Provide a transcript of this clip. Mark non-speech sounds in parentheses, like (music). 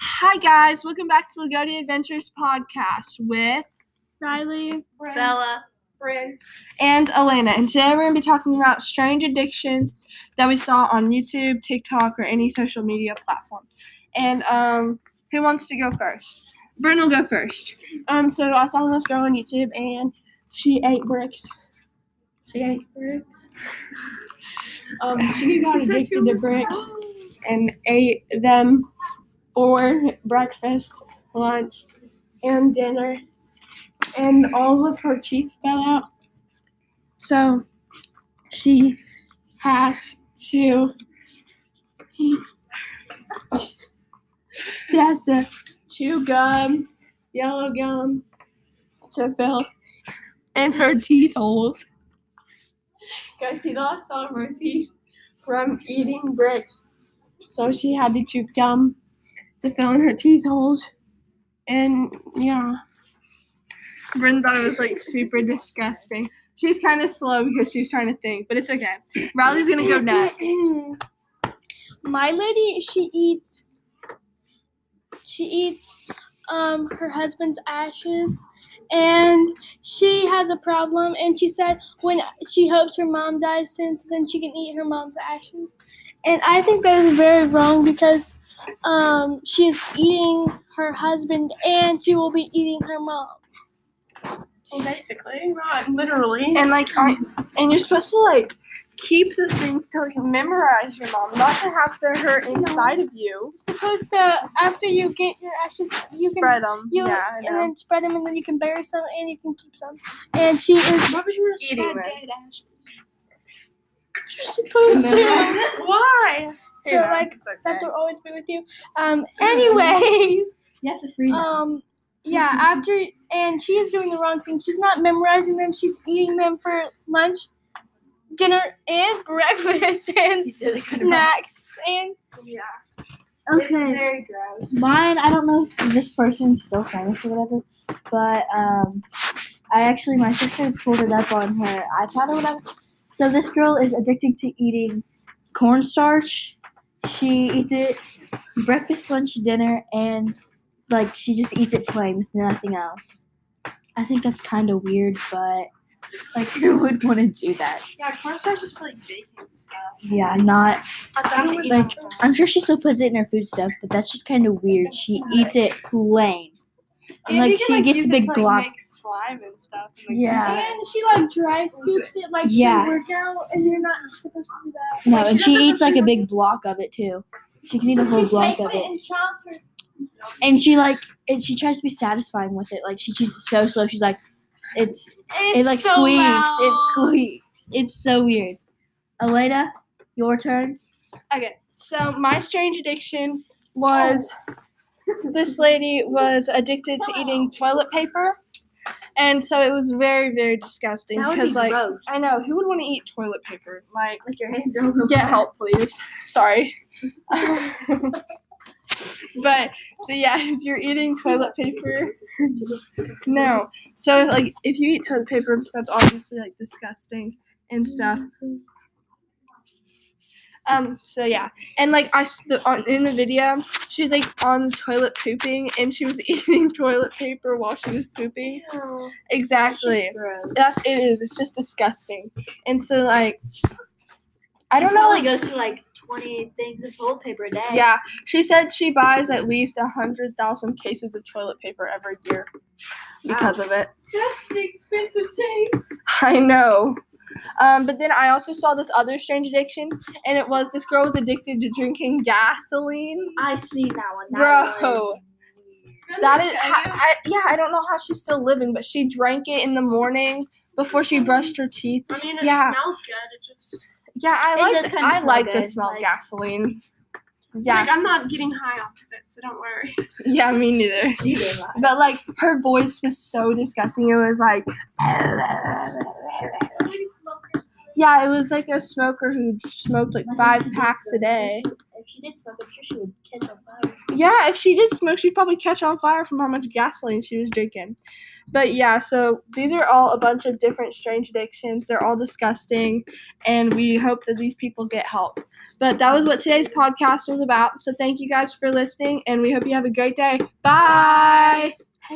Hi guys, welcome back to Lagodi Adventures podcast with Riley, Bella. Bryn and Elena. And today we're gonna be talking about strange addictions that we saw on YouTube, TikTok, or any social media platform. And um, who wants to go first? Bryn will go first. Um, so I saw this girl on YouTube and she ate bricks. She ate bricks. Um, she got (laughs) addicted to bricks and ate them for breakfast, lunch, and dinner. And all of her teeth fell out. So she has to she has to chew gum, yellow gum, to fill in her teeth holes. Because she lost all of her teeth from eating bricks. So she had to chew gum to fill in her teeth holes. And yeah. Bryn thought it was like super disgusting. She's kind of slow because she's trying to think, but it's okay. Riley's gonna go next. (clears throat) my lady she eats she eats um her husband's ashes and she has a problem and she said when she hopes her mom dies soon so then she can eat her mom's ashes and i think that is very wrong because um is eating her husband and she will be eating her mom Well, basically, not literally. And like, I, and you're supposed to like keep the things to like memorize your mom, not to have the her inside of you. supposed to after you get your ashes you can Spread them. you yeah, I and know. then spread them and then you can bury some and you can keep some and she is What was you Eating dead ashes? You're supposed to. (laughs) Why? Who So knows? like It's okay. that will always be with you. Um. Anyways, You have to free um. Yeah. After and she is doing the wrong thing. She's not memorizing them. She's eating them for lunch, dinner, and breakfast (laughs) and snacks and yeah. Okay. It's very gross. Mine, I don't know if this person's still famous or whatever, but um, I actually, my sister pulled it up on her iPad or whatever. So this girl is addicted to eating cornstarch. She eats it breakfast, lunch, dinner, and like she just eats it plain with nothing else. I think that's kind of weird, but like (laughs) who would want to do that? Yeah, cornstarch is for like baking stuff. Yeah, not I thought it was like I'm sure she still puts it in her food stuff, but that's just kind of weird. She eats it plain, and like she gets a big glob. Make slime and stuff. and, like, Yeah. and she like dry scoops it like Yeah. to work out, and you're not supposed to do that. No, Like, and she doesn't eats like a big block of it too. She can eat a whole She block takes of it it, and chomps her. and she like and she tries to be satisfying with it. Like she chews it so slow. She's like, it's And it it's like so squeaks. loud. It squeaks. It's so weird. Elena, your turn. Okay, so my strange addiction was this lady was addicted to eating toilet paper, and so it was very, very disgusting because, like, gross. I know who would want to eat toilet paper? Like, Like your hands over. get help, please. Sorry. (laughs) but so yeah, (laughs) if you're eating toilet paper, no. So like, if you eat toilet paper, that's obviously like disgusting and stuff. Um. So yeah, and like I the, on, in the video, she was like on the toilet pooping, and she was (laughs) eating toilet paper while she was pooping. Exactly. That's it is. It's just disgusting. And so like, I don't know. Like, goes through like twenty things of toilet paper a day. yeah, she said she buys at least a hundred thousand cases of toilet paper every year because of it. That's the expensive taste. I know. Um, but then I also saw this other strange addiction, and it was this girl was addicted to drinking gasoline. I see that one. Bro, that is, I, I, yeah, I don't know how she's still living, but she drank it in the morning before she brushed her teeth. I mean, it Yeah. smells good. It's just Yeah, I It like, the, I smell like the good, smell of like- gasoline. Like Yeah, I'm not getting high off of it, so don't worry. (laughs) yeah, me neither. (laughs) But like her voice was so disgusting. It was like, yeah, it was like a smoker who smoked like five packs a day. She did smoke, I'm sure she would catch on fire. Yeah, if she did smoke, she'd probably catch on fire from how much gasoline she was drinking. But yeah, so these are all a bunch of different strange addictions. They're all disgusting, and we hope that these people get help. But that was what today's podcast was about. So thank you guys for listening, and we hope you have a great day. Bye.